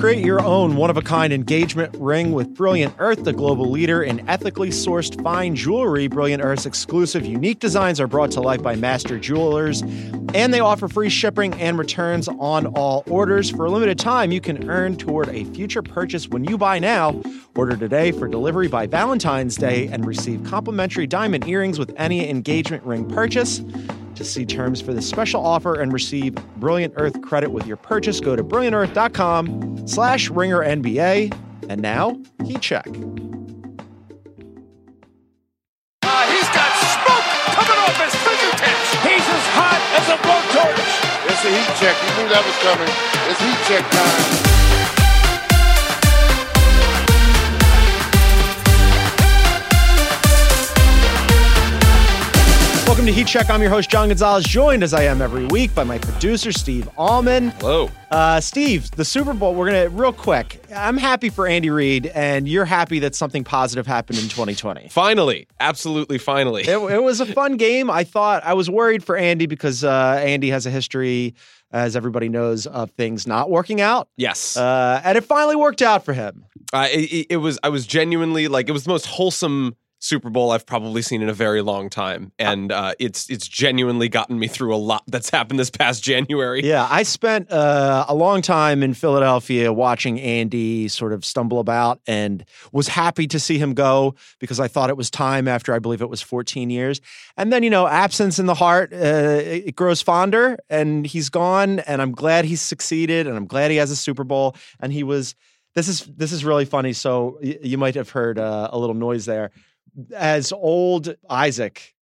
Create your own one of a kind engagement ring with Brilliant Earth, the global leader in ethically sourced fine jewelry. Brilliant Earth's exclusive, unique designs are brought to life by master jewelers, and they offer free shipping and returns on all orders. For a limited time, you can earn toward a future purchase when you buy now. Order today for delivery by Valentine's Day and receive complimentary diamond earrings with any engagement ring purchase. To see terms for this special offer and receive Brilliant Earth credit with your purchase, go to brilliantearth.com slash ringer NBA. And now, heat check. Uh, he's got smoke coming off his fingertips. He's as hot as a blowtorch. It's a heat check. You knew that was coming. It's heat check time. Welcome to Heat Check. I'm your host, John Gonzalez, joined as I am every week by my producer, Steve Allman. Hello. Uh, Steve, the Super Bowl, we're going to, real quick, I'm happy for Andy Reid, and you're happy that something positive happened in 2020. Finally, absolutely finally. It, it was a fun game. I thought, I was worried for Andy because uh, Andy has a history, as everybody knows, of things not working out. yes. Uh, and it finally worked out for him. Uh, it, it was I was genuinely like it was the most wholesome Super Bowl I've probably seen in a very long time, and uh, it's it's genuinely gotten me through a lot that's happened this past January. Yeah, I spent uh, a long time in Philadelphia watching Andy sort of stumble about and was happy to see him go because I thought it was time after I believe it was 14 years. And then, you know, absence in the heart, uh, it grows fonder and he's gone. And I'm glad he's succeeded and I'm glad he has a Super Bowl. And he was, this is, this is really funny. So y- you might have heard uh, a little noise there. As old Isaac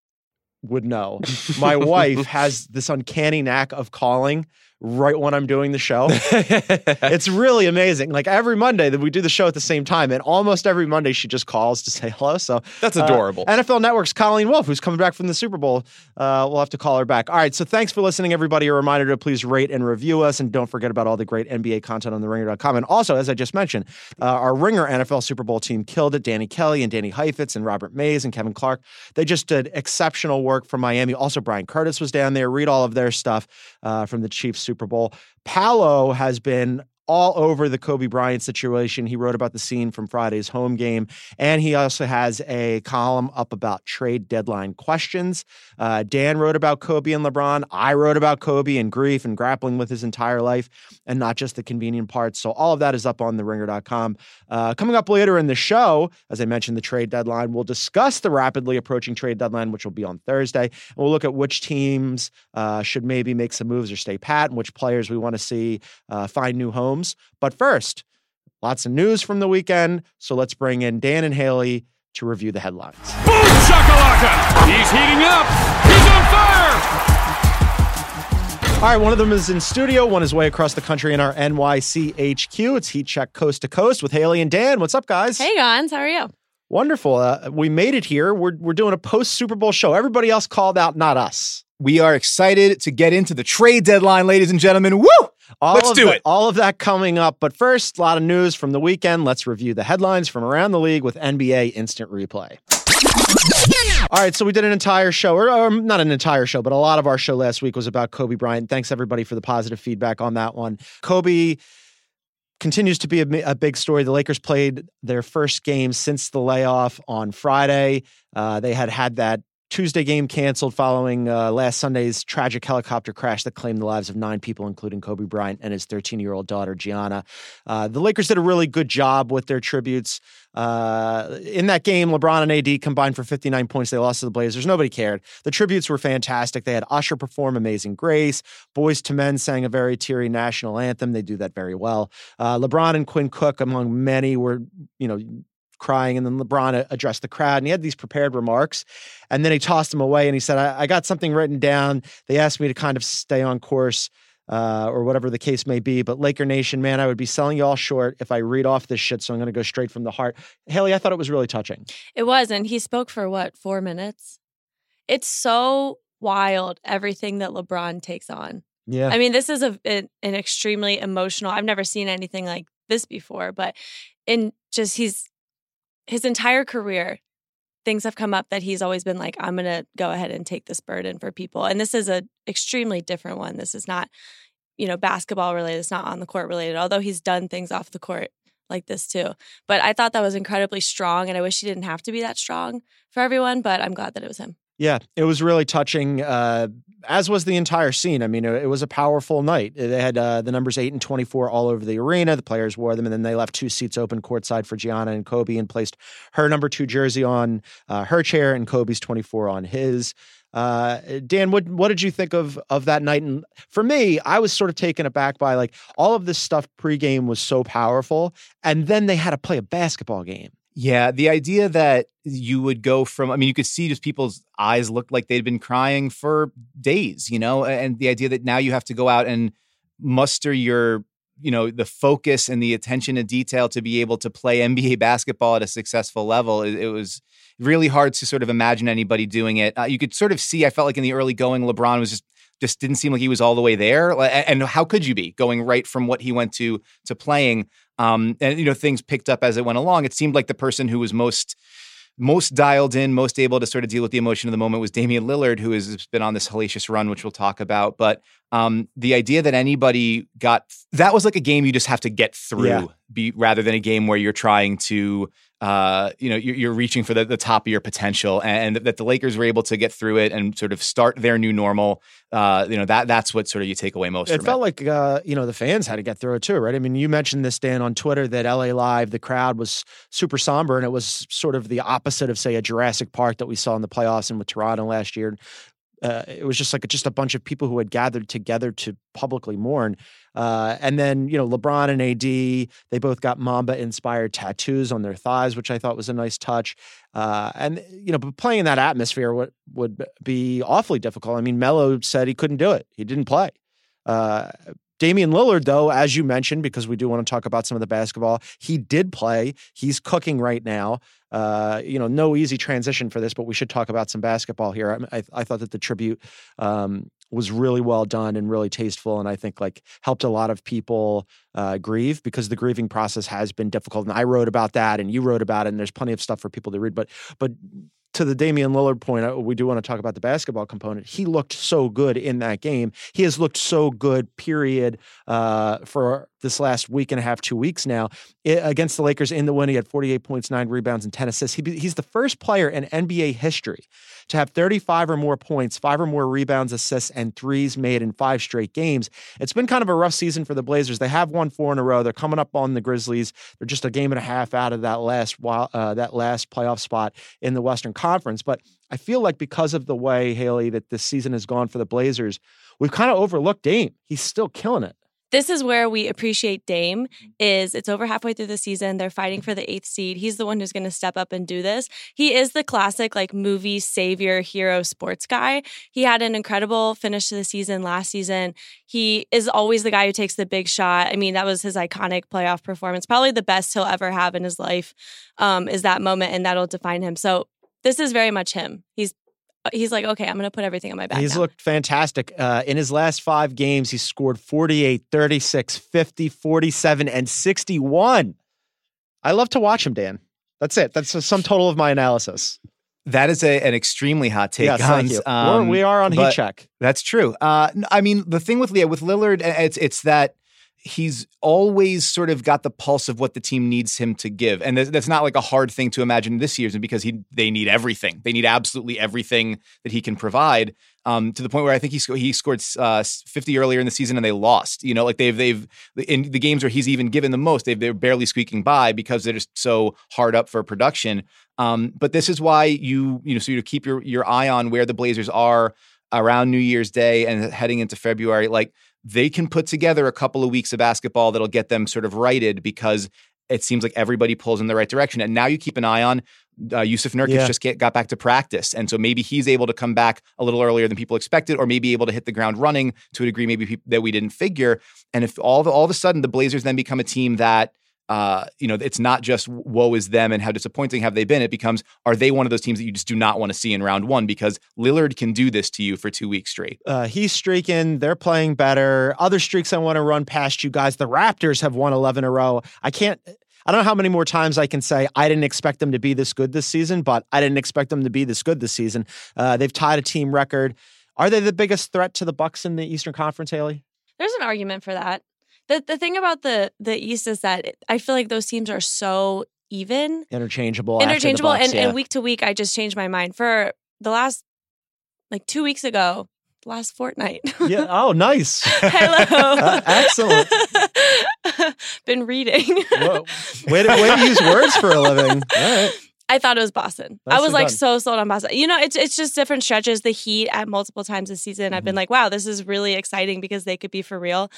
would know, my wife has this uncanny knack of calling right when I'm doing the show. it's really amazing. Like every Monday that we do the show at the same time, and almost every Monday she just calls to say hello. So That's uh, adorable. NFL Network's Colleen Wolfe, who's coming back from the Super Bowl. Uh, we'll have to call her back. All right. So thanks for listening, everybody. A reminder to please rate and review us, and don't forget about all the great NBA content on the Ringer.com. And also, as I just mentioned, uh, our Ringer NFL Super Bowl team killed it. Danny Kelly and Danny Heifetz and Robert Mays and Kevin Clark. They just did exceptional work from Miami. Also, Bryan Curtis was down there. Read all of their stuff uh, from the Chiefs Super Bowl. Palo has been all over the Kobe Bryant situation. He wrote about the scene from Friday's home game, and he also has a column up about trade deadline questions. Uh, Dan wrote about Kobe and LeBron. I wrote about Kobe and grief and grappling with his entire life, and not just the convenient parts. So all of that is up on theringer.com. Uh, coming up later in the show, as I mentioned, the trade deadline. We'll discuss the rapidly approaching trade deadline, which will be on Thursday. And we'll look at which teams uh, should maybe make some moves or stay pat, and which players we want to see uh, find new homes. But first, lots of news from the weekend. So let's bring in Dan and Haley to review the headlines. Boom shakalaka. He's heating up. He's on fire. All right, one of them is in studio, one is way across the country in our NYC HQ. It's Heat Check Coast to Coast with Haley and Dan. What's up, guys? Hey, Gons, how are you? Wonderful. Uh, we made it here. We're, we're doing a post Super Bowl show. Everybody else called out, not us. We are excited to get into the trade deadline, ladies and gentlemen. Woo! All Let's of do that- it. All of that coming up. But first, a lot of news from the weekend. Let's review the headlines from around the league with NBA Instant Replay. All right, so we did an entire show, or, or not an entire show, but a lot of our show last week was about Kobe Bryant. Thanks everybody for the positive feedback on that one. Kobe continues to be a, a big story. The Lakers played their first game since the layoff on Friday. Uh, they had had that Tuesday game canceled following uh, last Sunday's tragic helicopter crash that claimed the lives of nine people, including Kobe Bryant and his 13 year old daughter, Gianna. Uh, the Lakers did a really good job with their tributes. Uh, in that game, LeBron and AD combined for 59 points. They lost to the Blazers. Nobody cared. The tributes were fantastic. They had Usher perform Amazing Grace. Boyz II Men sang a very teary national anthem. They do that very well. Uh, LeBron and Quinn Cook, among many, were, you know, crying. And then LeBron addressed the crowd and he had these prepared remarks. And then he tossed them away and he said, I, I got something written down. They asked me to kind of stay on course. Uh, or whatever the case may be. But Laker Nation, man, I would be selling you all short if I read off this shit. So I'm going to go straight from the heart. Haley, I thought it was really touching. It was, and he spoke for what, four minutes? It's so wild, everything that LeBron takes on. Yeah. I mean, this is a, an, an extremely emotional, I've never seen anything like this before, but in just he's, his entire career, things have come up that he's always been like, I'm going to go ahead and take this burden for people. And this is a extremely different one. This is not you know, basketball related. It's not on the court related, although he's done things off the court like this too. But I thought that was incredibly strong, and I wish he didn't have to be that strong for everyone. But I'm glad that it was him. Yeah, it was really touching, uh, as was the entire scene. I mean, it, it was a powerful night. They had uh, the numbers 8 and 24 all over the arena. The players wore them, and then they left two seats open courtside for Gianna and Kobe and placed her number two jersey on uh, her chair and Kobe's 24 on his. Uh, Dan, what what did you think of of that night? And for me, I was sort of taken aback by like all of this stuff pregame was so powerful, and then they had to play a basketball game. Yeah, the idea that you would go from, I mean, you could see just people's eyes looked like they'd been crying for days, you know, and the idea that now you have to go out and muster your, you know, the focus and the attention to detail to be able to play NBA basketball at a successful level. It, it was really hard to sort of imagine anybody doing it. Uh, you could sort of see, I felt like in the early going, LeBron was just just didn't seem like he was all the way there. And how could you be going right from what he went to to playing? Um, and you know, things picked up as it went along. It seemed like the person who was most most dialed in, most able to sort of deal with the emotion of the moment was Damian Lillard, who has been on this hellacious run, which we'll talk about. But um, the idea that anybody got that was like a game you just have to get through, Yeah. be rather than a game where you're trying to, uh, you know, you're, you're reaching for the, the top of your potential, and, that the Lakers were able to get through it and sort of start their new normal. Uh, you know, that that's what sort of you take away most. It felt like uh, you know the fans had to get through it too, right? I mean, you mentioned this Dan on Twitter that LA Live, the crowd was super somber, and it was sort of the opposite of say a Jurassic Park that we saw in the playoffs and with Toronto last year. Uh, it was just like just a bunch of people who had gathered together to publicly mourn. Uh, and then you know LeBron and AD, they both got Mamba inspired tattoos on their thighs, which I thought was a nice touch. Uh, and you know, but playing in that atmosphere would would be awfully difficult. I mean, Melo said he couldn't do it; he didn't play. Damian Lillard, though, as you mentioned, because we do want to talk about some of the basketball, he did play. He's cooking right now. Uh, you know, no easy transition for this, but we should talk about some basketball here. I, I, I thought that the tribute um, was really well done and really tasteful, and I think like helped a lot of people uh, grieve because the grieving process has been difficult. And I wrote about that, and you wrote about it, and there's plenty of stuff for people to read. But but to the Damian Lillard point, uh, we do want to talk about the basketball component. He looked so good in that game. He has looked so good, period, uh, for this last week and a half, two weeks now. I- against the Lakers in the win, he had 48 points, nine rebounds, and 10 assists. He, he's the first player in NBA history to have 35 or more points, five or more rebounds, assists, and threes made in five straight games. It's been kind of a rough season for the Blazers. They have won four in a row. They're coming up on the Grizzlies. They're just a game and a half out of that last uh, that last playoff spot in the Western Conference. But I feel like because of the way Haley that this season has gone for the Blazers, we've kind of overlooked Dame. He's still killing it. This is where we appreciate Dame is it's over halfway through the season. They're fighting for the eighth seed. He's the one who's going to step up and do this. He is the classic like movie savior hero sports guy. He had an incredible finish to the season last season. He is always the guy who takes the big shot. I mean, that was his iconic playoff performance. Probably the best he'll ever have in his life um, is that moment, and that'll define him. So this is very much him. He's he's like, okay, I'm going to put everything on my back. He's now. looked fantastic. Uh, in his last five games, he's scored 48, 36, 50, 47, and 61. I love to watch him, Dan. That's it. That's the sum total of my analysis. That is a, an extremely hot take. yes, thank you. Um, We're, we are on heat check. That's true. Uh, n- I mean, the thing with Leah, with Lillard, it's it's that he's always sort of got the pulse of what the team needs him to give, and that's, not like a hard thing to imagine this year's, because he they need everything. They need absolutely everything that he can provide. Um, to the point where I think he sco- he scored uh, 50 earlier in the season and they lost. You know, like they've they've in the games where he's even given the most, they've they're barely squeaking by because they're just so hard up for production. Um, but this is why you you know so you keep your your eye on where the Blazers are around New Year's Day and heading into February. Like they can put together a couple of weeks of basketball that'll get them sort of righted because it seems like everybody pulls in the right direction. And now you keep an eye on uh, Jusuf Nurkic Yeah. just get, got back to practice. And so maybe he's able to come back a little earlier than people expected, or maybe able to hit the ground running to a degree maybe peop- that we didn't figure. And if all, the, all of a sudden the Blazers then become a team that uh, you know, it's not just woe is them and how disappointing have they been. It becomes, are they one of those teams that you just do not want to see in round one because Lillard can do this to you for two weeks straight? Uh, he's streaking. They're playing better. Other streaks I want to run past you guys. The Raptors have won 11 in a row. I can't. I don't know how many more times I can say I didn't expect them to be this good this season, but I didn't expect them to be this good this season. Uh, they've tied a team record. Are they the biggest threat to the Bucks in the Eastern Conference, Haley? There's an argument for that. The the thing about the the East is that it- I feel like those teams are so even, Interchangeable. interchangeable, Bucks, and, yeah. and week to week, I just changed my mind. For the last like two weeks ago, last fortnight. yeah. Oh, nice. Hello. Uh, excellent. Been reading. Whoa. Way to, way to use words for a living. All right. I thought it was Boston. I was like done. so sold on Boston. You know, it's it's just different stretches. The Heat at multiple times this season, I've been Mm-hmm. like, wow, this is really exciting because they could be for real.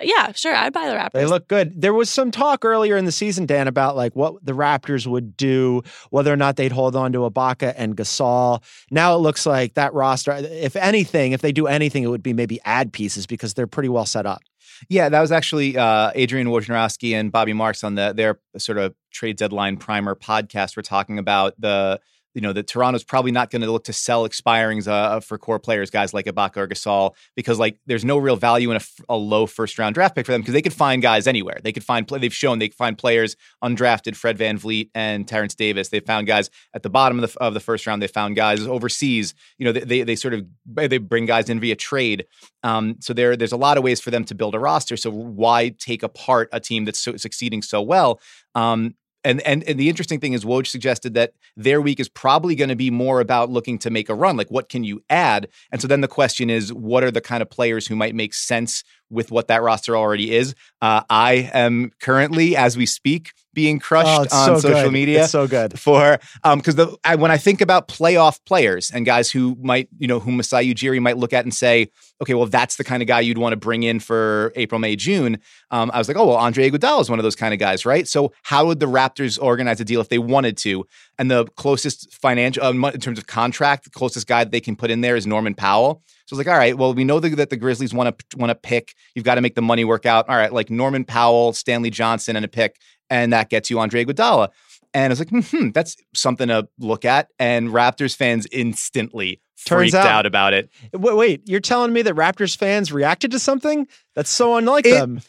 Yeah, sure, I'd buy the Raptors. They look good. There was some talk earlier in the season, Dan, about like what the Raptors would do, whether or not they'd hold on to Ibaka and Gasol. Now it looks like that roster, if anything, if they do anything, it would be maybe add pieces because they're pretty well set up. Yeah, that was actually uh, Adrian Wojnarowski and Bobby Marks on the their sort of trade deadline primer podcast. We're talking about the you know that Toronto's probably not going to look to sell expirings uh, for core players, guys like Ibaka or Gasol, because like there's no real value in a, low first round draft pick for them because they could find guys anywhere. They could find play. They've shown they can find players undrafted. Fred VanVleet and Terence Davis. They found guys at the bottom of the of the first round. They found guys overseas. You know they they, they sort of they bring guys in via trade. Um, so there, there's a lot of ways for them to build a roster. So why take apart a team that's so, succeeding so well? Um, and, and and the interesting thing is, Woj suggested that their week is probably going to be more about looking to make a run. Like, what can you add? And so then the question is, what are the kind of players who might make sense with what that roster already is? Uh, I am currently, as we speak, being crushed Oh, on so social good. media It's so good. for um because the I, when I think about playoff players and guys who might you know who Masai Ujiri might look at and say okay well that's the kind of guy you'd want to bring in for April May June um I was like oh well Andre Iguodala is one of those kind of guys right so how would the Raptors organize a deal if they wanted to and the closest financial uh, in terms of contract the closest guy that they can put in there is Norman Powell so I was like, all right, well, we know that, that the Grizzlies want to want to pick. You've got to make the money work out. All right, like Norman Powell, Stanley Johnson, and a pick, and that gets you Andre Iguodala. And I was like, hmm, that's something to look at. And Raptors fans instantly Turns freaked out- out. about it. Wait, wait, you're telling me that Raptors fans reacted to something? That's so unlike It- them.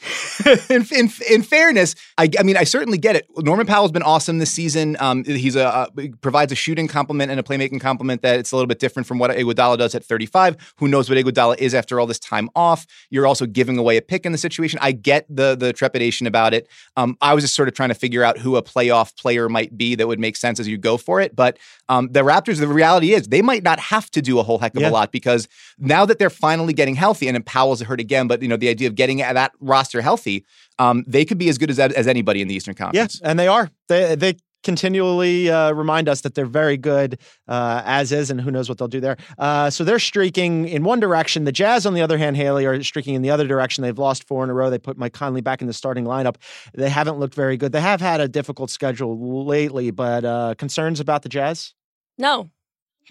in, in, in fairness, I, I mean, I certainly get it. Norman Powell's been awesome this season. Um, he's a uh, provides a shooting complement and a playmaking complement that it's a little bit different from what Iguodala does at 35. Who knows what Iguodala is after all this time off? You're also giving away a pick in the situation. I get the the trepidation about it. Um, I was just sort of trying to figure out who a playoff player might be that would make sense as you go for it. But um, the Raptors, the reality is they might not have to do a whole heck of Yeah. a lot because now that they're finally getting healthy, and Powell's hurt again, but you know the idea of getting that roster healthy, um, they could be as good as as anybody in the Eastern Yeah, Conference. and they are. They they continually uh, remind us that they're very good uh, as is, and who knows what they'll do there. Uh, so they're streaking in one direction. The Jazz, on the other hand, Haley are streaking in the other direction. They've lost four in a row. They put Mike Conley back in the starting lineup. They haven't looked very good. They have had a difficult schedule lately, but uh, concerns about the Jazz. no,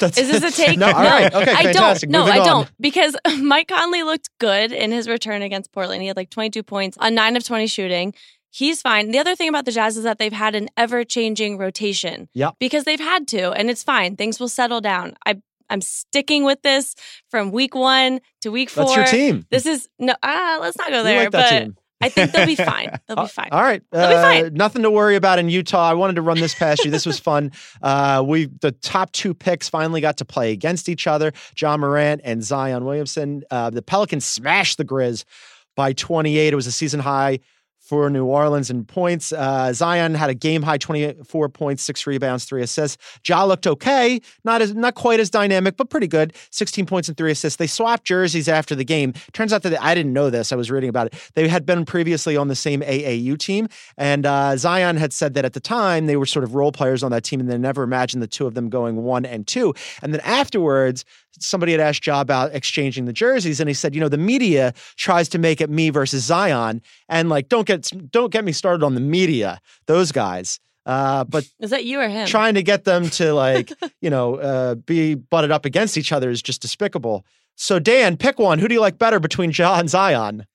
That's is this a take? no, all right. Okay, I fantastic. don't. No, Moving I on. don't because Mike Conley looked good in his return against Portland. He had like 22 points on nine of 20 shooting. He's fine. The other thing about the Jazz is that they've had an ever changing rotation. Yep. Because they've had to, and it's fine. Things will settle down. I I'm sticking with this from week one to week four. That's your team. This is no. Ah, let's not go there. like but team. I think they'll be fine. They'll be fine. All right. They'll be Uh, fine. Nothing to worry about in Utah. I wanted to run this past you. This was fun. Uh, we the top two picks finally got to play against each other. Ja Morant and Zion Williamson. Uh, the Pelicans smashed the Grizz by 28. It was a season high for New Orleans in points. Uh, Zion had a game high 24 points, six rebounds, three assists. Ja looked okay, not as not quite as dynamic, but pretty good. 16 points and three assists. They swapped jerseys after the game. Turns out that I didn't know this. I was reading about it. They had been previously on the same AAU team, and uh, Zion had said that at the time they were sort of role players on that team, and they never imagined the two of them going one and two. And then afterwards, somebody had asked Ja about exchanging the jerseys, and he said, you know, the media tries to make it me versus Zion, and like, don't get don't get me started on the media, those guys. Uh, but Is that you or him? trying to get them to like, you know, uh, be butted up against each other is just despicable. So Dan, pick one. Who do you like better between Ja and Zion?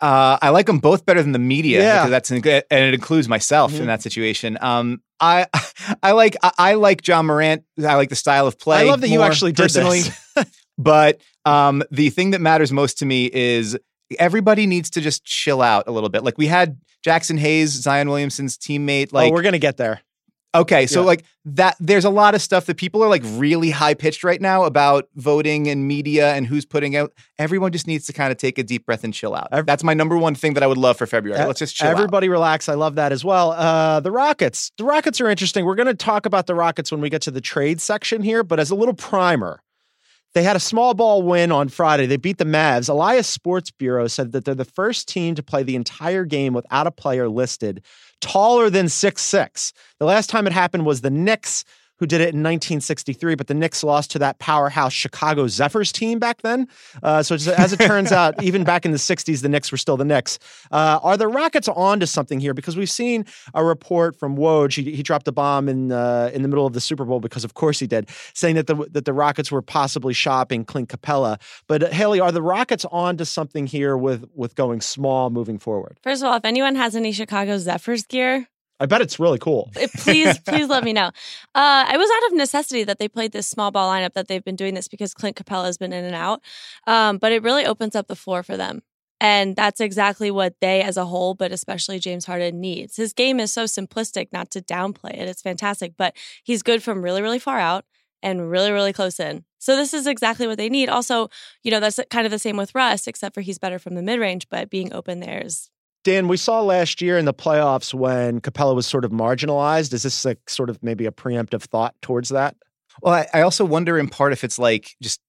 Uh, I like them both better than the media Yeah. because that's and it includes myself Mhm. in that situation. Um, I I like I, I like Ja Morant. I like the style of play. I love that you actually did personally. this. But um, the thing that matters most to me is everybody needs to just chill out a little bit. Like we had Jaxson Hayes, Zion Williamson's teammate. Like oh, we're gonna get there. Okay, so Yeah. like that, there's a lot of stuff that people are like really high pitched right now about voting and media and who's putting out. Everyone just needs to kind of take a deep breath and chill out. Ev- That's my number one thing that I would love for February. Let's just chill out. Everybody relax. I love that as well. Uh, the Rockets. The Rockets are interesting. We're going to talk about the Rockets when we get to the trade section here, but as a little primer, they had a small ball win on Friday. They beat the Mavs. Elias Sports Bureau said that they're the first team to play the entire game without a player listed taller than six six. The last time it happened was the Knicks who did it in 1963, but the Knicks lost to that powerhouse Chicago Zephyrs team back then. Uh, so it's- as it turns out, even back in the 60s, the Knicks were still the Knicks. Uh, are the Rockets on to something here? Because we've seen a report from Woj. He, he dropped a bomb in uh, in the middle of the Super Bowl because, of course, he did, saying that the that the Rockets were possibly shopping Clint Capela. But uh, Haley, are the Rockets on to something here with with going small moving forward? First of all, if anyone has any Chicago Zephyrs gear, I bet it's really cool. eh, please, please let me know. Uh, I was out of necessity that they played this small ball lineup that they've been doing this because Clint Capela has been in and out. Um, but it really opens up the floor for them. And that's exactly what they as a whole, but especially James Harden needs. His game is so simplistic, not to downplay it. It's fantastic, but he's good from really, really far out and really, really close in. So this is exactly what they need. Also, you know, that's kind of the same with Russ, except for he's better from the mid range, but being open there is Dan, we saw last year in the playoffs when Capela was sort of marginalized. Is this like sort of maybe a preemptive thought towards that? Well, I, I also wonder in part if it's like just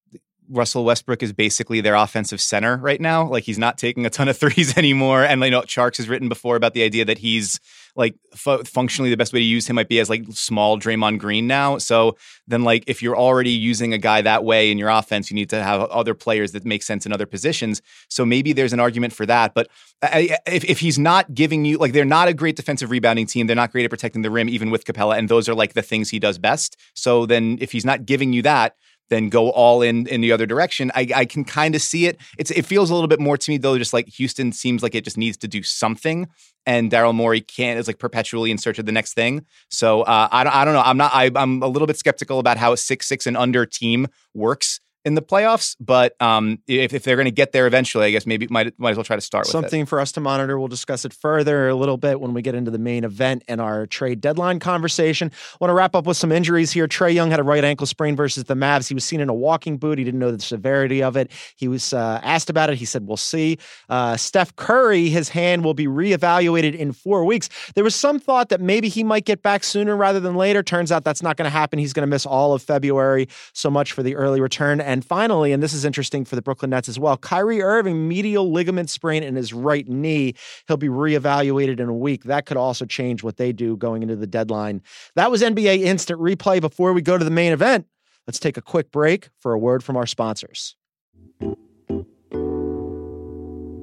Russell Westbrook is basically their offensive center right now. Like he's not taking a ton of threes anymore. And you know, Sharks has written before about the idea that he's like fu- functionally the best way to use him might be as like small Draymond Green now. So then like if you're already using a guy that way in your offense, you need to have other players that make sense in other positions. So maybe there's an argument for that. But uh, I, I- if, if he's not giving you like they're not a great defensive rebounding team, they're not great at protecting the rim, even with Capela, and those are like the things he does best. So then if he's not giving you that, then go all in in the other direction. I, I can kind of see it. It's it feels a little bit more to me though, just like Houston seems like it just needs to do something, and Daryl Morey can't is like perpetually in search of the next thing. So uh, I don't I don't know. I'm not. I, I'm a little bit skeptical about how a six six and under team works in the playoffs. But um, if if they're going to get there eventually, I guess maybe might might as well try to start with. Something for us to monitor. We'll discuss it further a little bit when we get into the main event and our trade deadline conversation. want to wrap up with some injuries here. Trae Young had a right ankle sprain versus the Mavs. He was seen in a walking boot. He didn't know the severity of it. He was uh, asked about it. He said, "We'll see." Uh, Steph Curry, his hand will be reevaluated in four weeks. There was some thought that maybe he might get back sooner rather than later. Turns out that's not going to happen. He's going to miss all of February. So much for the early return. And finally, and this is interesting for the Brooklyn Nets as well, Kyrie Irving medial ligament sprain in his right knee. He'll be reevaluated in a week. That could also change what they do going into the deadline. That was NBA Instant Replay. Before we go to the main event, let's take a quick break for a word from our sponsors.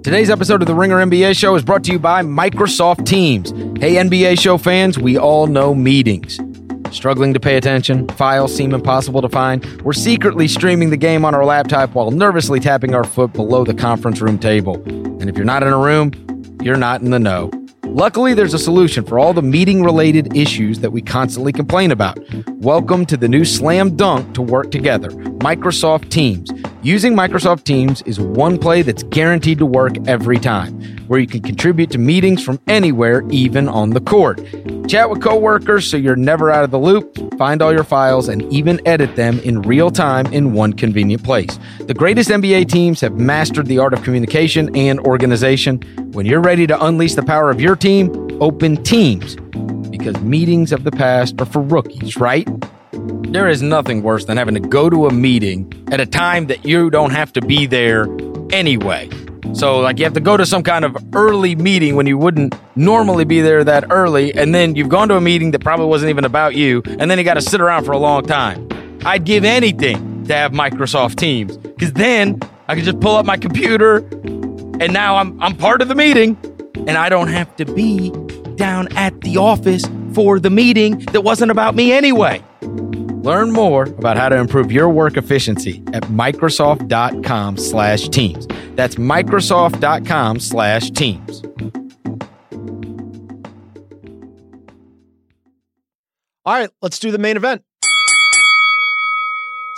Today's episode of the Ringer NBA Show is brought to you by Microsoft Teams. Hey, NBA Show fans, we all know meetings. Struggling to pay attention, files seem impossible to find. We're secretly streaming the game on our laptop while nervously tapping our foot below the conference room table. And if you're not in a room, you're not in the know. Luckily, there's a solution for all the meeting related issues that we constantly complain about. Welcome to the new slam dunk to work together Microsoft Teams. Using Microsoft Teams is one play that's guaranteed to work every time, where you can contribute to meetings from anywhere, even on the court. Chat with coworkers so you're never out of the loop, find all your files, and even edit them in real time in one convenient place. The greatest NBA teams have mastered the art of communication and organization. When you're ready to unleash the power of your team, open Teams. Because meetings of the past are for rookies, right? There is nothing worse than having to go to a meeting at a time that you don't have to be there anyway. So, like, you have to go to some kind of early meeting when you wouldn't normally be there that early, and then you've gone to a meeting that probably wasn't even about you, and then you got to sit around for a long time. I'd give anything to have Microsoft Teams, because then I could just pull up my computer, and now I'm I'm part of the meeting, and I don't have to be down at the office for the meeting that wasn't about me anyway. Learn more about how to improve your work efficiency at Microsoft.com slash Teams. That's Microsoft.com slash Teams. All right, let's do the main event.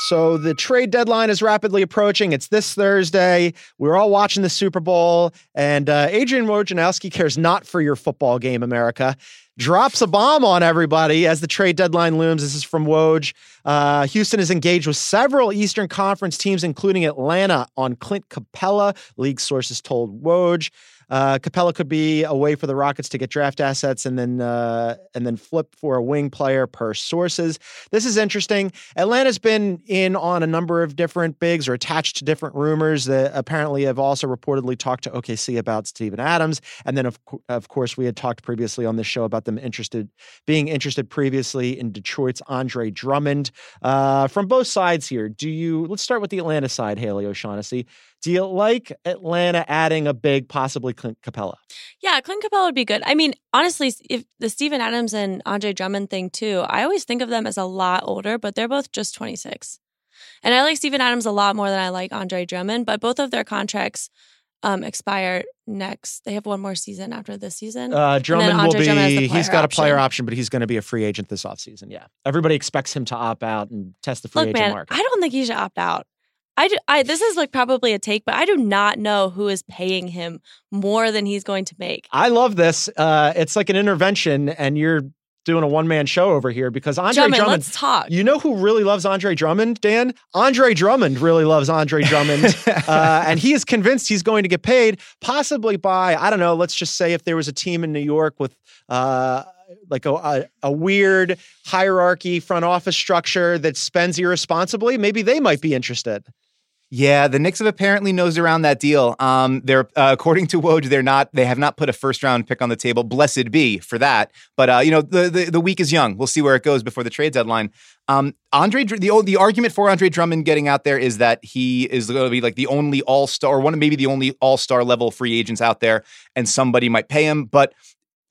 So the trade deadline is rapidly approaching. It's this Thursday. We're all watching the Super Bowl, and uh, Adrian Wojnarowski cares not for your football game, America. Drops a bomb on everybody as the trade deadline looms. This is from Woj. Uh, Houston is engaged with several Eastern Conference teams, including Atlanta, on Clint Capela. League sources told Woj. Uh, Capela could be a way for the Rockets to get draft assets and then uh, and then flip for a wing player per sources. This is interesting. Atlanta's been in on a number of different bigs or attached to different rumors that apparently have also reportedly talked to OKC about Steven Adams. And then of of course we had talked previously on this show about them interested being interested previously in Detroit's Andre Drummond. Uh, from both sides here, do you? Let's start with the Atlanta side, Haley O'Shaughnessy. Do you like Atlanta adding a big, possibly Clint Capela? Yeah, Clint Capela would be good. I mean, honestly, if the Steven Adams and Andre Drummond thing too, I always think of them as a lot older, but they're both just 26. And I like Steven Adams a lot more than I like Andre Drummond, but both of their contracts um, expire next. They have one more season after this season. Uh, Drummond will be, Drummond he's got a player option. option, but he's going to be a free agent this offseason. Yeah. Everybody expects him to opt out and test the free Look, agent man, market. I don't think he should opt out. I, do, I this is like probably a take, but I do not know who is paying him more than he's going to make. I love this. Uh, it's like an intervention, and you're doing a one man show over here because Andre Drummond, Drummond. let's talk. You know who really loves Andre Drummond, Dan? Andre Drummond really loves Andre Drummond. uh, and he is convinced he's going to get paid, possibly by, I don't know, let's just say if there was a team in New York with uh, like a, a, a weird hierarchy front office structure that spends irresponsibly, maybe they might be interested. Yeah, the Knicks have apparently nosed around that deal. Um, they're uh, according to Woj, they're not. They have not put a first round pick on the table. Blessed be for that. But uh, you know, the, the the week is young. We'll see where it goes before the trade deadline. Um, Andre, Dr- the the argument for Andre Drummond getting out there is that he is going to be like the only All Star, or one of maybe the only All Star level free agents out there, and somebody might pay him, but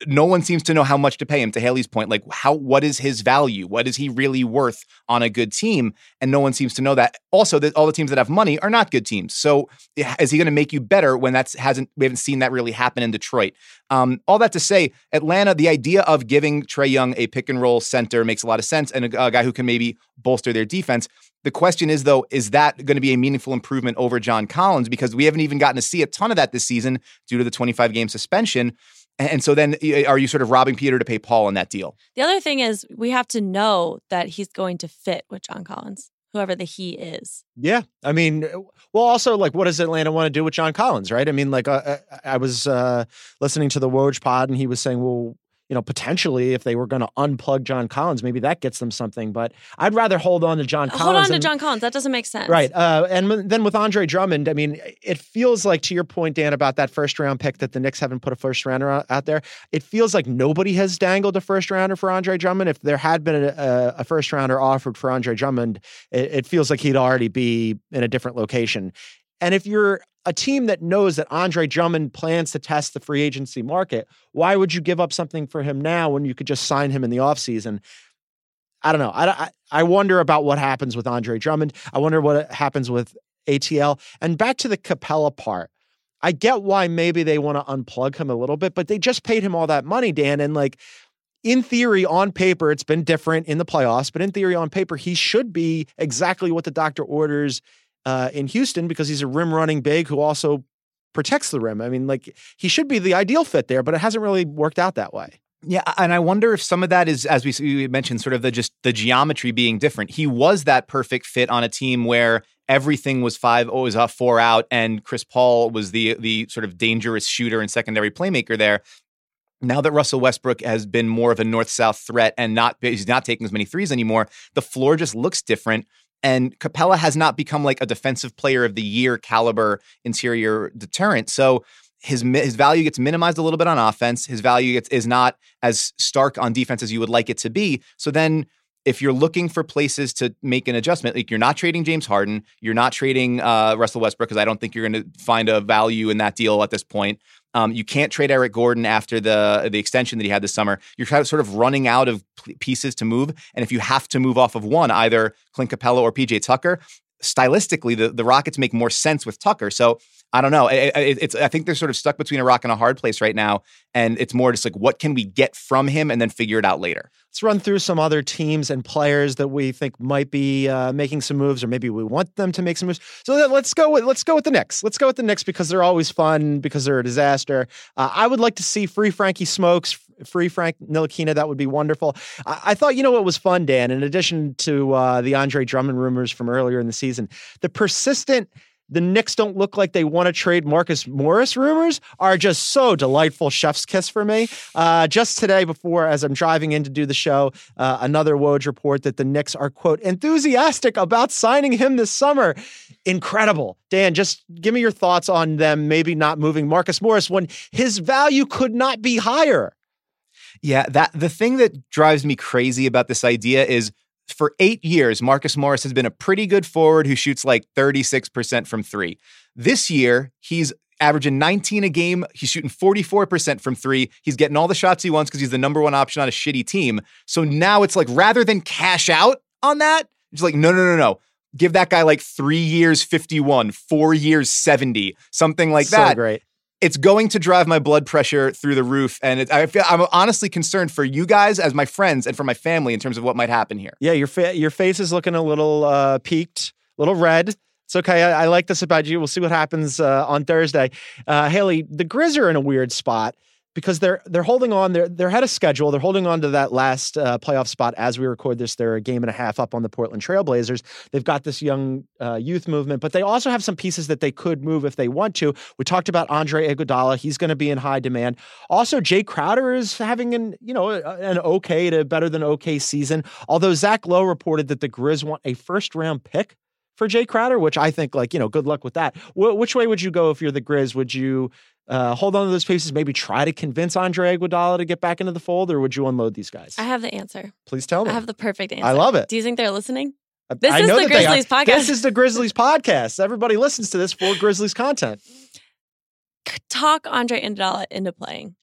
no one seems to know how much to pay him to Haley's point like how what is his value? What is he really worth on a good team? And no one seems to know that. Also that all the teams that have money are not good teams. So is he going to make you better when that's hasn't we haven't seen that really happen in Detroit? Um, all that to say Atlanta the idea of giving Trae Young a pick and roll center makes a lot of sense and a, a guy who can maybe bolster their defense. The question is, though, is that going to be a meaningful improvement over John Collins? Because we haven't even gotten to see a ton of that this season due to the 25 game suspension. And so then are you sort of robbing Peter to pay Paul in that deal? The other thing is we have to know that he's going to fit with John Collins, whoever the he is. Yeah, I mean, well, also like, what does Atlanta want to do with John Collins, right? I mean, like, uh, I was uh, listening to the Woj pod, and he was saying, well, you know, potentially if they were going to unplug John Collins, maybe that gets them something. But I'd rather hold on to John Collins. Hold on to and- John Collins. That doesn't make sense. Right. Uh, and then with Andre Drummond, I mean, it feels like, to your point, Dan, about that first round pick that the Knicks haven't put a first rounder out there, it feels like nobody has dangled a first rounder for Andre Drummond. If there had been a, a, a first rounder offered for Andre Drummond, it, it feels like he'd already be in a different location. And if you're a team that knows that Andre Drummond plans to test the free agency market, why would you give up something for him now when you could just sign him in the offseason? I don't know. I, I, I wonder about what happens with Andre Drummond. I wonder what happens with ATL. And back to the Capela part. I get why maybe they want to unplug him a little bit, but they just paid him all that money, Dan. And like, in theory, on paper, it's been different in the playoffs, but in theory, on paper, he should be exactly what the doctor orders uh, in Houston because he's a rim running big who also protects the rim. I mean, like, he should be the ideal fit there, but it hasn't really worked out that way. Yeah, and I wonder if some of that is, as we, mentioned, sort of the just the geometry being different. He was that perfect fit on a team where everything was five, always up, four out, and Chris Paul was the the sort of dangerous shooter and secondary playmaker there. Now that Russell Westbrook has been more of a north south threat and not he's not taking as many threes anymore, the floor just looks different. And Capela has not become like a defensive player of the year caliber interior deterrent. So his his value gets minimized a little bit on offense. His value gets, is not as stark on defense as you would like it to be. So then if you're looking for places to make an adjustment, like you're not trading James Harden, you're not trading uh, Russell Westbrook because I don't think you're going to find a value in that deal at this point. Um, you can't trade Eric Gordon after the the extension that he had this summer. You're kind of sort of running out of pieces to move, and if you have to move off of one, either Clint Capela or PJ Tucker, stylistically, the, the Rockets make more sense with Tucker. So I don't know. I, I, it's I think they're sort of stuck between a rock and a hard place right now, and it's more just like what can we get from him, and then figure it out later. Let's run through some other teams and players that we think might be uh, making some moves, or maybe we want them to make some moves. So let's go with let's go with the Knicks. Let's go with the Knicks because they're always fun because they're a disaster. Uh, I would like to see free Frankie Smokes, free Frank Ntilikina. That would be wonderful. I, I thought you know what was fun, Dan. In addition to uh, the Andre Drummond rumors from earlier in the season, the persistent the Knicks don't look like they want to trade Marcus Morris rumors are just so delightful chef's kiss for me. Uh, just today, before as I'm driving in to do the show, uh, another Woj report that the Knicks are quote enthusiastic about signing him this summer. Incredible, Dan. Just give me your thoughts on them maybe not moving Marcus Morris when his value could not be higher. Yeah, that the thing that drives me crazy about this idea is for eight years, Marcus Morris has been a pretty good forward who shoots like 36% from three. This year, he's averaging 19 a game. He's shooting 44% from three. He's getting all the shots he wants because he's the number one option on a shitty team. So now it's like rather than cash out on that, it's like, no, no, no, no. Give that guy like three years 51, four years 70, something like so that. great it's going to drive my blood pressure through the roof, and it, I feel I'm honestly concerned for you guys as my friends and for my family in terms of what might happen here. Yeah, your fa- your face is looking a little uh, peaked, a little red. It's okay. I, I, like this about you. We'll see what happens uh, on Thursday. Uh, Haley, the Grizz are in a weird spot because they're they're holding on. They're they're ahead of schedule. They're holding on to that last uh, playoff spot as we record this. They're a game and a half up on the Portland Trailblazers. They've got this young uh, youth movement, but they also have some pieces that they could move if they want to. We talked about Andre Iguodala. He's going to be in high demand. Also, Jae Crowder is having an you know an okay to better than okay season. Although Zach Lowe reported that the Grizz want a first round pick for Jae Crowder, which I think, like, you know, good luck with that. Wh- which way would you go if you're the Grizz? Would you uh, hold on to those pieces, maybe try to convince Andre Iguodala to get back into the fold, or would you unload these guys? I have the answer. Please tell me. I have the perfect answer. I love it. Do you think they're listening? This I is the that they are. Grizzlies podcast. This is the Grizzlies podcast. Everybody listens to this for Grizzlies content. Talk Andre Iguodala into playing.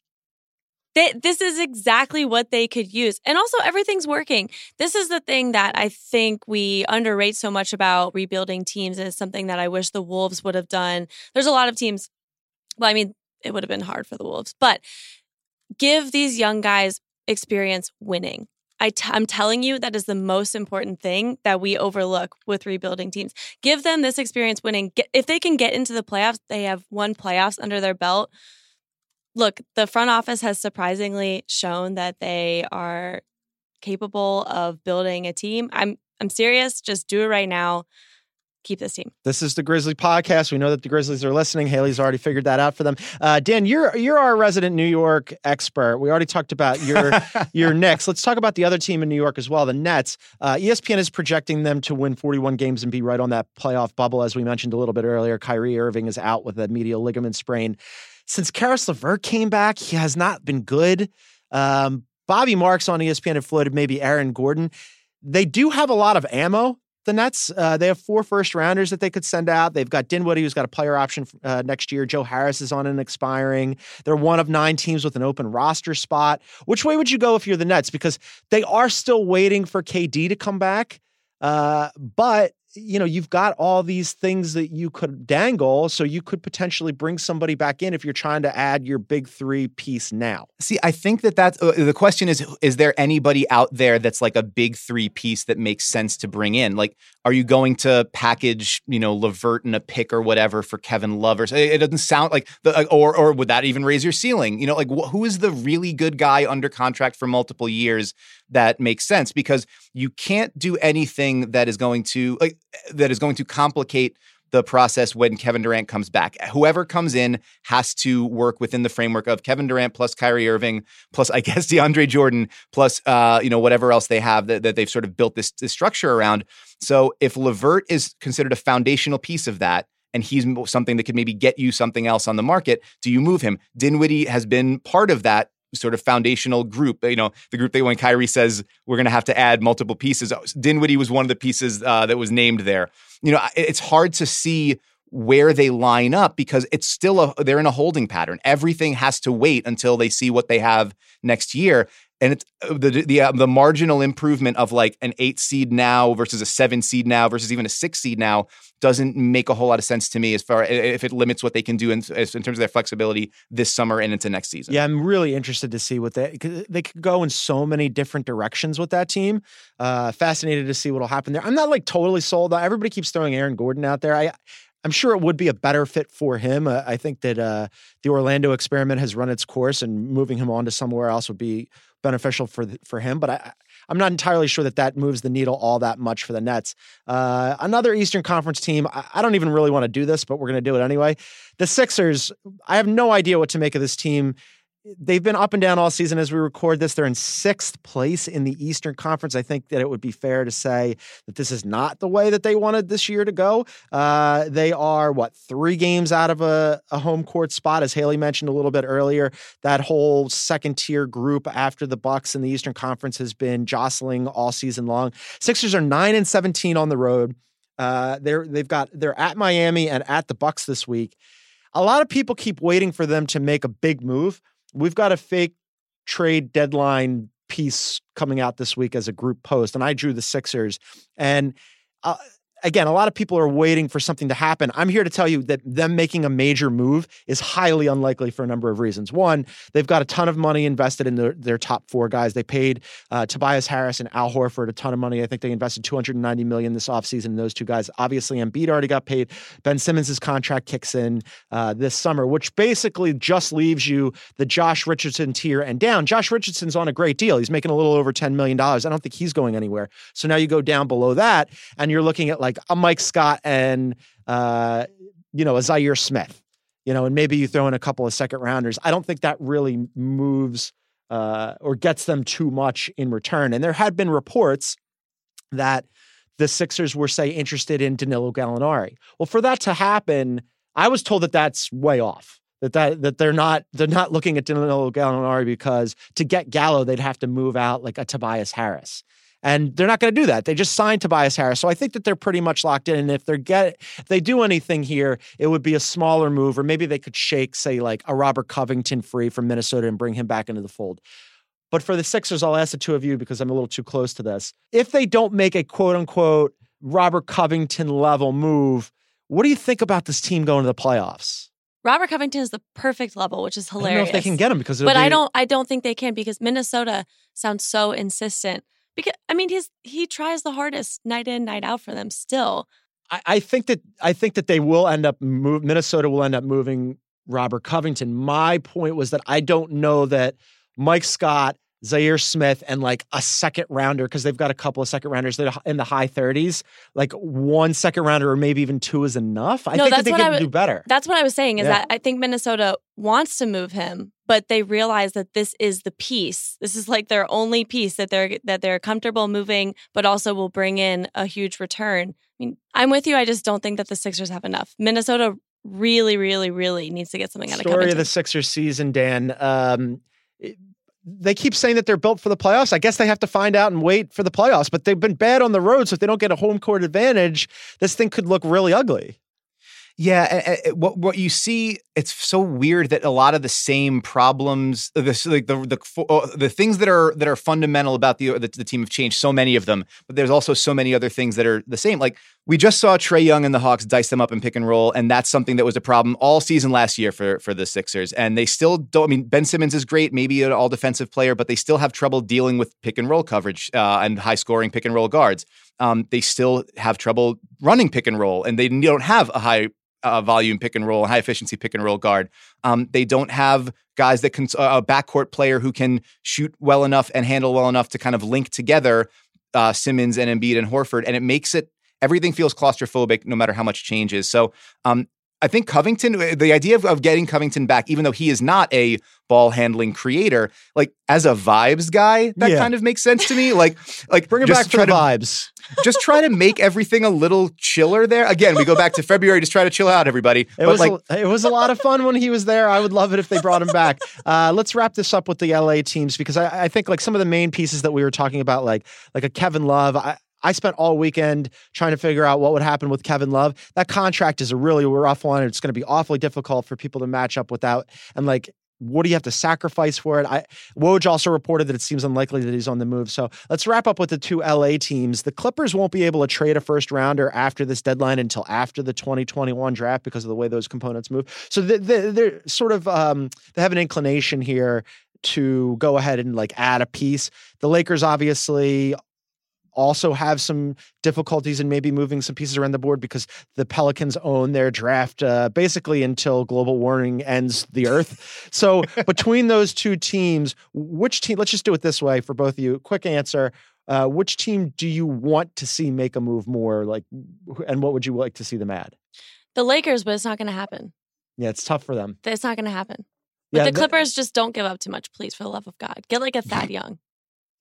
They, this is exactly what they could use. And also, everything's working. This is the thing that I think we underrate so much about rebuilding teams, and it's something that I wish the Wolves would have done. There's a lot of teams, well, I mean, it would have been hard for the Wolves, but give these young guys experience winning. I t- I'm telling you, that is the most important thing that we overlook with rebuilding teams. Give them this experience winning. Get, if they can get into the playoffs, they have won playoffs under their belt. Look, the front office has surprisingly shown that they are capable of building a team. I'm I'm serious. Just do it right now. Keep this team. This is the Grizzly podcast. We know that the Grizzlies are listening. Haley's already figured that out for them. Uh, Dan, you're you're our resident New York expert. We already talked about your your Knicks. Let's talk about the other team in New York as well, the Nets. Uh, ESPN is projecting them to win 41 games and be right on that playoff bubble, as we mentioned a little bit earlier. Kyrie Irving is out with a medial ligament sprain. Since Caris LeVert came back, he has not been good. Um, Bobby Marks on ESPN had floated maybe Aaron Gordon. They do have a lot of ammo the Nets. Uh, they have four first rounders that they could send out. They've got Dinwiddie, who's got a player option uh, next year. Joe Harris is on an expiring. They're one of nine teams with an open roster spot. Which way would you go if you're the Nets? Because they are still waiting for KD to come back. Uh, but you know, you've got all these things that you could dangle, so you could potentially bring somebody back in if you're trying to add your big three piece now. See, I think that that's uh, the question is is there anybody out there that's like a big three piece that makes sense to bring in? Like, are you going to package, you know, Levert and a pick or whatever for Kevin Love? Or it it doesn't sound like the, uh, or or would that even raise your ceiling? You know, like wh- who is the really good guy under contract for multiple years that makes sense? Because you can't do anything that is going to like that is going to complicate the process when Kevin Durant comes back. Whoever comes in has to work within the framework of Kevin Durant plus Kyrie Irving plus I guess DeAndre Jordan plus uh, you know whatever else they have that, that they've sort of built this, this structure around. So if Levert is considered a foundational piece of that, and he's something that could maybe get you something else on the market, do you move him? Dinwiddie has been part of that sort of foundational group. You know, the group that when Kyrie says we're going to have to add multiple pieces, Dinwiddie was one of the pieces uh, that was named there. You know, it's hard to see where they line up because it's still a they're in a holding pattern. Everything has to wait until they see what they have next year. And it's uh, the the uh, the marginal improvement of like an eight seed now versus a seven seed now versus even a six seed now doesn't make a whole lot of sense to me as far if it limits what they can do in, in terms of their flexibility this summer and into next season. Yeah, I'm really interested to see what they they could go in so many different directions with that team. Uh, fascinated to see what'll happen there. I'm not like totally sold. Though. Everybody keeps throwing Aaron Gordon out there. I I'm sure it would be a better fit for him. Uh, I think that uh, the Orlando experiment has run its course, and moving him on to somewhere else would be beneficial for the, for him. But I, I'm not entirely sure that that moves the needle all that much for the Nets. Uh, another Eastern Conference team. I, I don't even really want to do this, but we're going to do it anyway. The Sixers. I have no idea what to make of this team they've been up and down all season as we record this. They're in sixth place in the Eastern Conference. I think that it would be fair to say that this is not the way that they wanted this year to go. Uh, they are, what, three games out of a, a, home court spot, as Haley mentioned a little bit earlier. That whole second tier group after the Bucks in the Eastern Conference has been jostling all season long. Sixers are 9 and 17 on the road. Uh, they're they've got they're at Miami and at the Bucks this week. A lot of people keep waiting for them to make a big move we've got a fake trade deadline piece coming out this week as a group post, and I drew the Sixers. And uh, again, a lot of people are waiting for something to happen. I'm here to tell you that them making a major move is highly unlikely for a number of reasons. One, they've got a ton of money invested in their, their top four guys. They paid uh, Tobias Harris and Al Horford a ton of money. I think they invested 290 million this offseason in those two guys. Obviously, Embiid already got paid. Ben Simmons' contract kicks in uh, this summer, which basically just leaves you the Josh Richardson tier and down. Josh Richardson's on a great deal. He's making a little over $10 million. I don't think he's going anywhere. So now you go down below that and you're looking at like like a Mike Scott and uh, you know a Zhaire Smith, you know, and maybe you throw in a couple of second rounders. I don't think that really moves uh, or gets them too much in return. And there had been reports that the Sixers were say interested in Danilo Gallinari. Well, for that to happen, I was told that that's way off. That, that that they're not they're not looking at Danilo Gallinari because to get Gallo they'd have to move out like a Tobias Harris. And they're not going to do that. They just signed Tobias Harris. So I think that they're pretty much locked in. And if they're get if they do anything here, it would be a smaller move, or maybe they could shake, say, like a Robert Covington free from Minnesota and bring him back into the fold. But for the Sixers, I'll ask the two of you because I'm a little too close to this. If they don't make a quote unquote Robert Covington level move, what do you think about this team going to the playoffs? Robert Covington is the perfect level, which is hilarious. I don't know if they can get him because, but be... I don't. I don't think they can because Minnesota sounds so insistent because I mean he's he tries the hardest night in night out for them still. I, I think that I think that they will end up move Minnesota will end up moving Robert Covington. My point was that I don't know that Mike Scott Zhaire Smith and like a second rounder because they've got a couple of second rounders that are in the high 30s. Like one second rounder or maybe even two is enough. I no, think that's that they what can I w- do better. That's what I was saying is Yeah. that I think Minnesota wants to move him, but they realize that this is the piece. This is like their only piece that they're that they're comfortable moving, but also will bring in a huge return. I mean, I'm with you. I just don't think that the Sixers have enough. Minnesota really, really, really needs to get something out of Story of the Sixers season, Dan. Um, it- they keep saying that they're built for the playoffs. I guess they have to find out and wait for the playoffs, but they've been bad on the road. So if they don't get a home court advantage, this thing could look really ugly. Yeah, what what you see, it's so weird that a lot of the same problems, the like the the uh, the things that are that are fundamental about the, the the team have changed. So many of them, but there's also so many other things that are the same. Like we just saw Trae Young and the Hawks dice them up in pick and roll, and that's something that was a problem all season last year for for the Sixers. And they still don't. I mean, Ben Simmons is great, maybe an all defensive player, but they still have trouble dealing with pick and roll coverage uh, and high scoring pick and roll guards. Um, they still have trouble running pick and roll, and they don't have a high uh, volume pick and roll, high efficiency pick and roll guard. Um, they don't have guys that can uh, a backcourt player who can shoot well enough and handle well enough to kind of link together uh, Simmons and Embiid and Horford, and it makes it everything feels claustrophobic no matter how much changes. So um, I think Covington, uh, the idea of, of getting Covington back, even though he is not a ball handling creator, like as a vibes guy, that Yeah. kind of makes sense to me. Like, like Bring it just back for the to vibes. just try to make everything a little chiller there. Again, we go back to February. Just try to chill out, everybody. It but was like, a, it was a lot of fun when he was there. I would love it if they brought him back. Uh, let's wrap this up with the LA teams because I, I think like some of the main pieces that we were talking about, like like a Kevin Love. I, I spent all weekend trying to figure out what would happen with Kevin Love. That contract is a really rough one. It's going to be awfully difficult for people to match up without. And like what do you have to sacrifice for it? I Woj also reported that it seems unlikely that he's on the move. So let's wrap up with the two LA teams. The Clippers won't be able to trade a first rounder after this deadline until after the 2021 draft because of the way those components move. So they, they, they're sort of um, they have an inclination here to go ahead and like add a piece. The Lakers obviously also have some difficulties in maybe moving some pieces around the board because the Pelicans own their draft uh, basically until global warming ends the earth. So between those two teams, which team? Let's just do it this way for both of you. Quick answer. Uh, which team do you want to see make a move more? Like, and what would you like to see them add? The Lakers, but it's not going to happen. Yeah, it's tough for them. It's not going to happen. But Yeah, the th- Clippers just don't give up too much, please, for the love of God. Get like a Thad Young.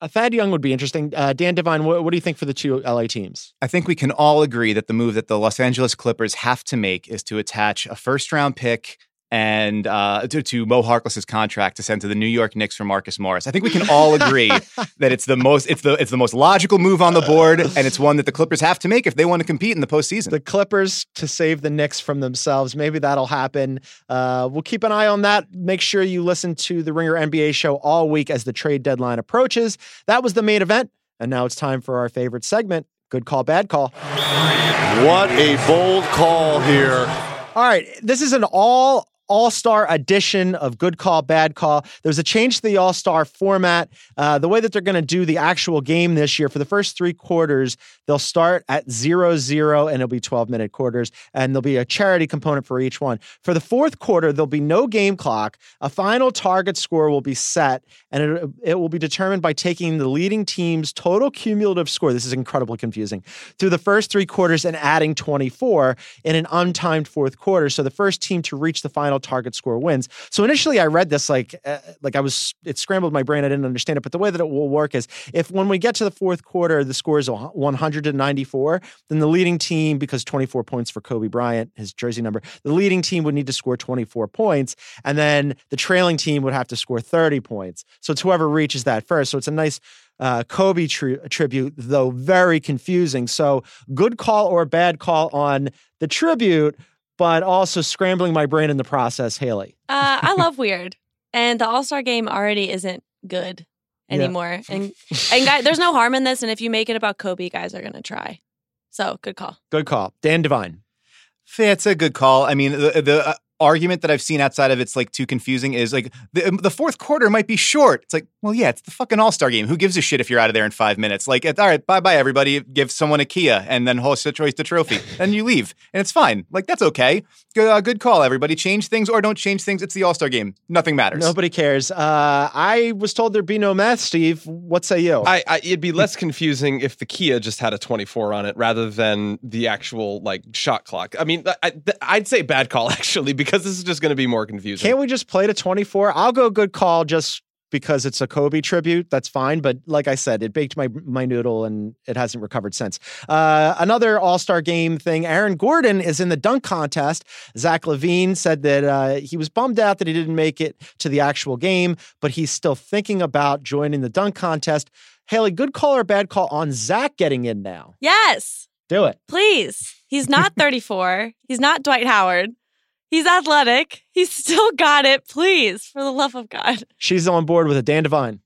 Thad Young would be interesting. Uh, Dan Devine, what, what do you think for the two LA teams? I think we can all agree that the move that the Los Angeles Clippers have to make is to attach a first round pick and uh, to, to Mo Harkless's contract to send to the New York Knicks for Marcus Morris. I think we can all agree that it's the most it's the it's the most logical move on the board, and it's one that the Clippers have to make if they want to compete in the postseason. the Clippers to save the Knicks from themselves. Maybe that'll happen. Uh, we'll keep an eye on that. Make sure you listen to the Ringer NBA show all week as the trade deadline approaches. That was the main event. And now it's time for our favorite segment Good Call, Bad Call. What a bold call here. All right, this is an all all star edition of Good Call, Bad Call. There's a change to the all star format. Uh, the way that they're going to do the actual game this year for the first three quarters, they'll start at zero zero and it'll be 12 minute quarters, and there'll be a charity component for each one. For the fourth quarter, there'll be no game clock. A final target score will be set, and it, it will be determined by taking the leading team's total cumulative score. This is incredibly confusing through the first three quarters and adding 24 in an untimed fourth quarter. So the first team to reach the final target score wins. So initially, I read this like uh, like I was it scrambled my brain. I didn't understand it. But the way that it will work is if when we get to the fourth quarter, the score is 100 to 94, then the leading team, because 24 points for Kobe Bryant, his jersey number, the leading team would need to score 24 points, and then the trailing team would have to score 30 points. So it's whoever reaches that first. So it's a nice uh, Kobe tri- tribute, though very confusing. So, good call or bad call on the tribute, but also scrambling my brain in the process, Haley. Uh, I love weird, and the All Star game already isn't good Yeah. anymore. And and guys, there's no harm in this. And if you make it about Kobe, guys are gonna try. So good call. Good call. Dan Devine. That's a good call. I mean, the, the uh, argument that I've seen outside of it's like too confusing is like the, um, the fourth quarter might be short. It's like, well, yeah, it's the fucking All Star game. Who gives a shit if you're out of there in five minutes? Like, it's, all right, bye bye, everybody. Give someone a Kia and then host a choice the trophy. and you leave. And it's fine. Like, that's okay. Good, uh, good call, everybody. Change things or don't change things. It's the All Star game. Nothing matters. Nobody cares. Uh, I was told there'd be no math, Steve. What say you? I, I it'd be less confusing if the Kia just had a 24 on it rather than the actual like shot clock. I mean, I, I'd say bad call actually because this is just going to be more confusing. Can't we just play to 24? I'll go good call just because it's a Kobe tribute. That's fine. But like I said, it baked my my noodle and it hasn't recovered since. Uh, another All Star game thing. Aaron Gordon is in the dunk contest. Zach LaVine said that uh, he was bummed out that he didn't make it to the actual game, but he's still thinking about joining the dunk contest. Haley, good call or bad call on Zach getting in now? Yes, Do it. please. He's not 34. He's not Dwight Howard. He's athletic. He's still got it. Please, for the love of God. She's on board with it. Dan Devine.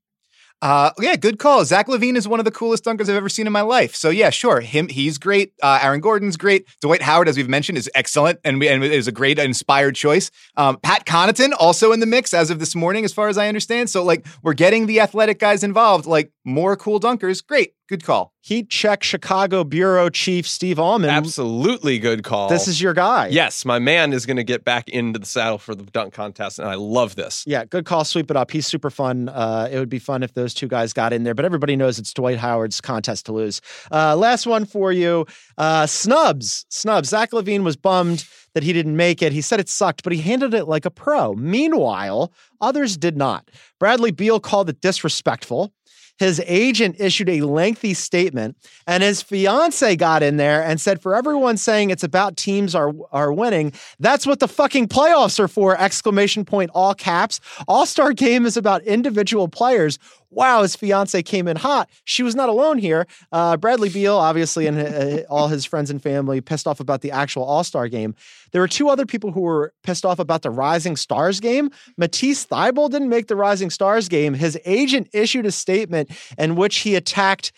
Uh, yeah, good call. Zach LaVine is one of the coolest dunkers I've ever seen in my life. So yeah, sure, him, he's great. Uh, Aaron Gordon's great. Dwight Howard, as we've mentioned, is excellent and, we, and is a great inspired choice. Um, Pat Connaughton also in the mix as of this morning, as far as I understand. So like, we're getting the athletic guys involved. Like more cool dunkers. Great, good call. Heat check Chicago bureau chief Steve Allman. Absolutely good call. This is your guy. yes, my man is going to get back into the saddle for the dunk contest, and I love this. Yeah, good call. Sweep it up. He's super fun. Uh, it would be fun if those two guys got in there, but everybody knows it's Dwight Howard's contest to lose. Uh, last one for you. Uh, snubs. Snubs. Zach LaVine was bummed that he didn't make it. He said it sucked, but he handled it like a pro. Meanwhile, others did not. Bradley Beal called it disrespectful. His agent issued a lengthy statement, and his fiance got in there and said, "For everyone saying it's about teams are are winning, that's what the fucking playoffs are for!" Exclamation point! All caps. All Star Game is about individual players. Wow, his fiance came in hot. She was not alone here. Uh, Bradley Beal, obviously, and uh, all his friends and family pissed off about the actual All Star game. There were two other people who were pissed off about the Rising Stars game. Matisse Thybulle didn't make the Rising Stars game. His agent issued a statement in which he attacked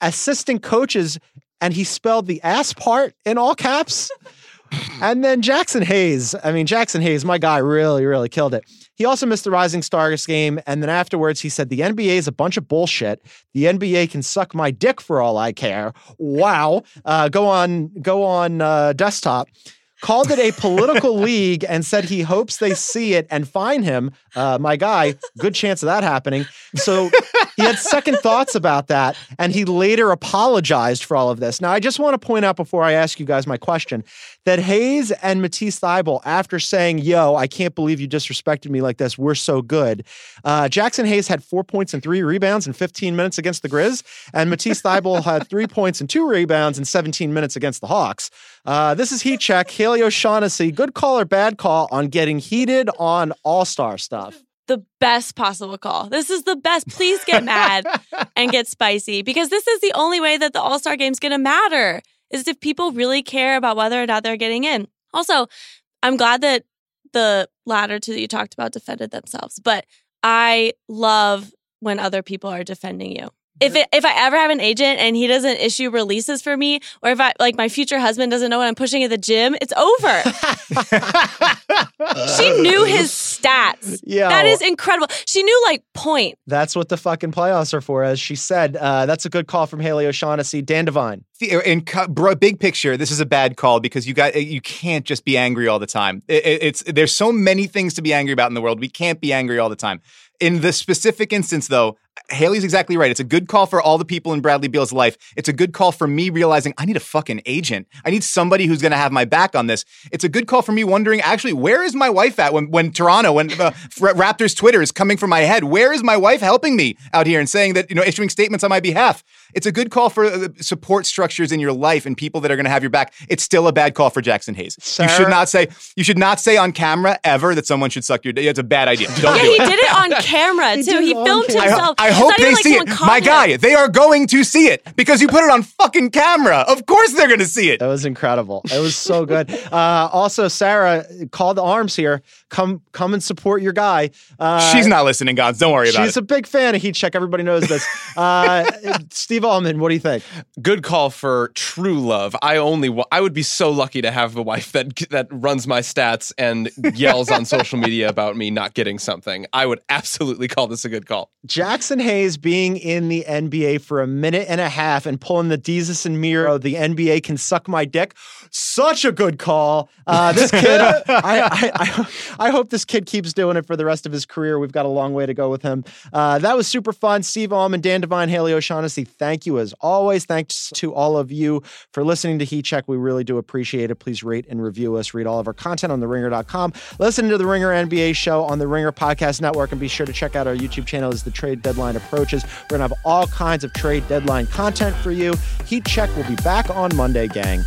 assistant coaches and he spelled the ass part in all caps. and then Jaxson Hayes. I mean, Jaxson Hayes, my guy, really, really killed it. He also missed the Rising Stars game. And then afterwards, he said, The NBA is a bunch of bullshit. The NBA can suck my dick for all I care. Wow. Uh, go on, go on uh, desktop. Called it a political league and said he hopes they see it and fine him. Uh, my guy, good chance of that happening. So he had second thoughts about that, and he later apologized for all of this. Now, I just want to point out before I ask you guys my question that Hayes and Matisse Thybulle, after saying, Yo, I can't believe you disrespected me like this, we're so good. Uh, Jaxson Hayes had four points and three rebounds in 15 minutes against the Grizz, and Matisse Thybulle had three points and two rebounds in 17 minutes against the Hawks. Uh, this is Heat Check. Haley O'Shaughnessy, good call or bad call on getting heated on All Star stuff the best possible call. This is the best. Please get mad and get spicy because this is the only way that the All Star game's going to matter is if people really care about whether or not they're getting in. Also, I'm glad that the latter two that you talked about defended themselves, but I love when other people are defending you if it, if I ever have an agent and he doesn't issue releases for me, or if I like my future husband doesn't know what I'm pushing at the gym, it's over. she knew his stats. Yeah, that is incredible. She knew like point. That's what the fucking playoffs are for, as she said. Uh, that's a good call from Haley O'Shaughnessy. Dan Devine. In big picture, this is a bad call because you got you can't just be angry all the time. It, it's there's so many things to be angry about in the world. We can't be angry all the time. In the specific instance, though, Haley's exactly right. It's a good call for all the people in Bradley Beal's life. It's a good call for me realizing I need a fucking agent. I need somebody who's going to have my back on this. It's a good call for me wondering, actually, where is my wife at when, when Toronto, when uh, Raptors Twitter is coming from my head? Where is my wife helping me out here and saying that, you know, issuing statements on my behalf? It's a good call for uh, support structures in your life and people that are going to have your back. It's still a bad call for Jaxson Hayes. Sarah? You should not say, you should not say on camera ever that someone should suck your dick. It's a bad idea. Don't yeah, do he did it on camera too. He, he filmed camera. himself. I, I hope they like see it. My guy, they are going to see it because you put it on fucking camera. Of course they're going to see it. That was incredible. It was so good. Uh, also, Sarah, call the arms here. Come, come and support your guy. Uh, she's not listening, guys. Don't worry about it. She's a big fan of Heat Check. Everybody knows this. Uh, Steve Allman, what do you think? Good call for true love. I only, I would be so lucky to have a wife that that runs my stats and yells on social media about me not getting something. I would absolutely call this a good call. Jaxson Hayes being in the NBA for a minute and a half and pulling the Jesus and Miro, the NBA can suck my dick. Such a good call. Uh, this kid, I, I, I, I, hope this kid keeps doing it for the rest of his career. We've got a long way to go with him. Uh, that was super fun. Steve Allman, Dan Devine, Haley O'Shaughnessy, thank you as always. Thanks to all of you for listening to Heat Check. We really do appreciate it. Please rate and review us. Read all of our content on theringer.com. Listen to the Ringer NBA show on the Ringer Podcast Network and be sure to check out our YouTube channel as the trade deadline approaches. We're going to have all kinds of trade deadline content for you. Heat Check will be back on Monday, gang.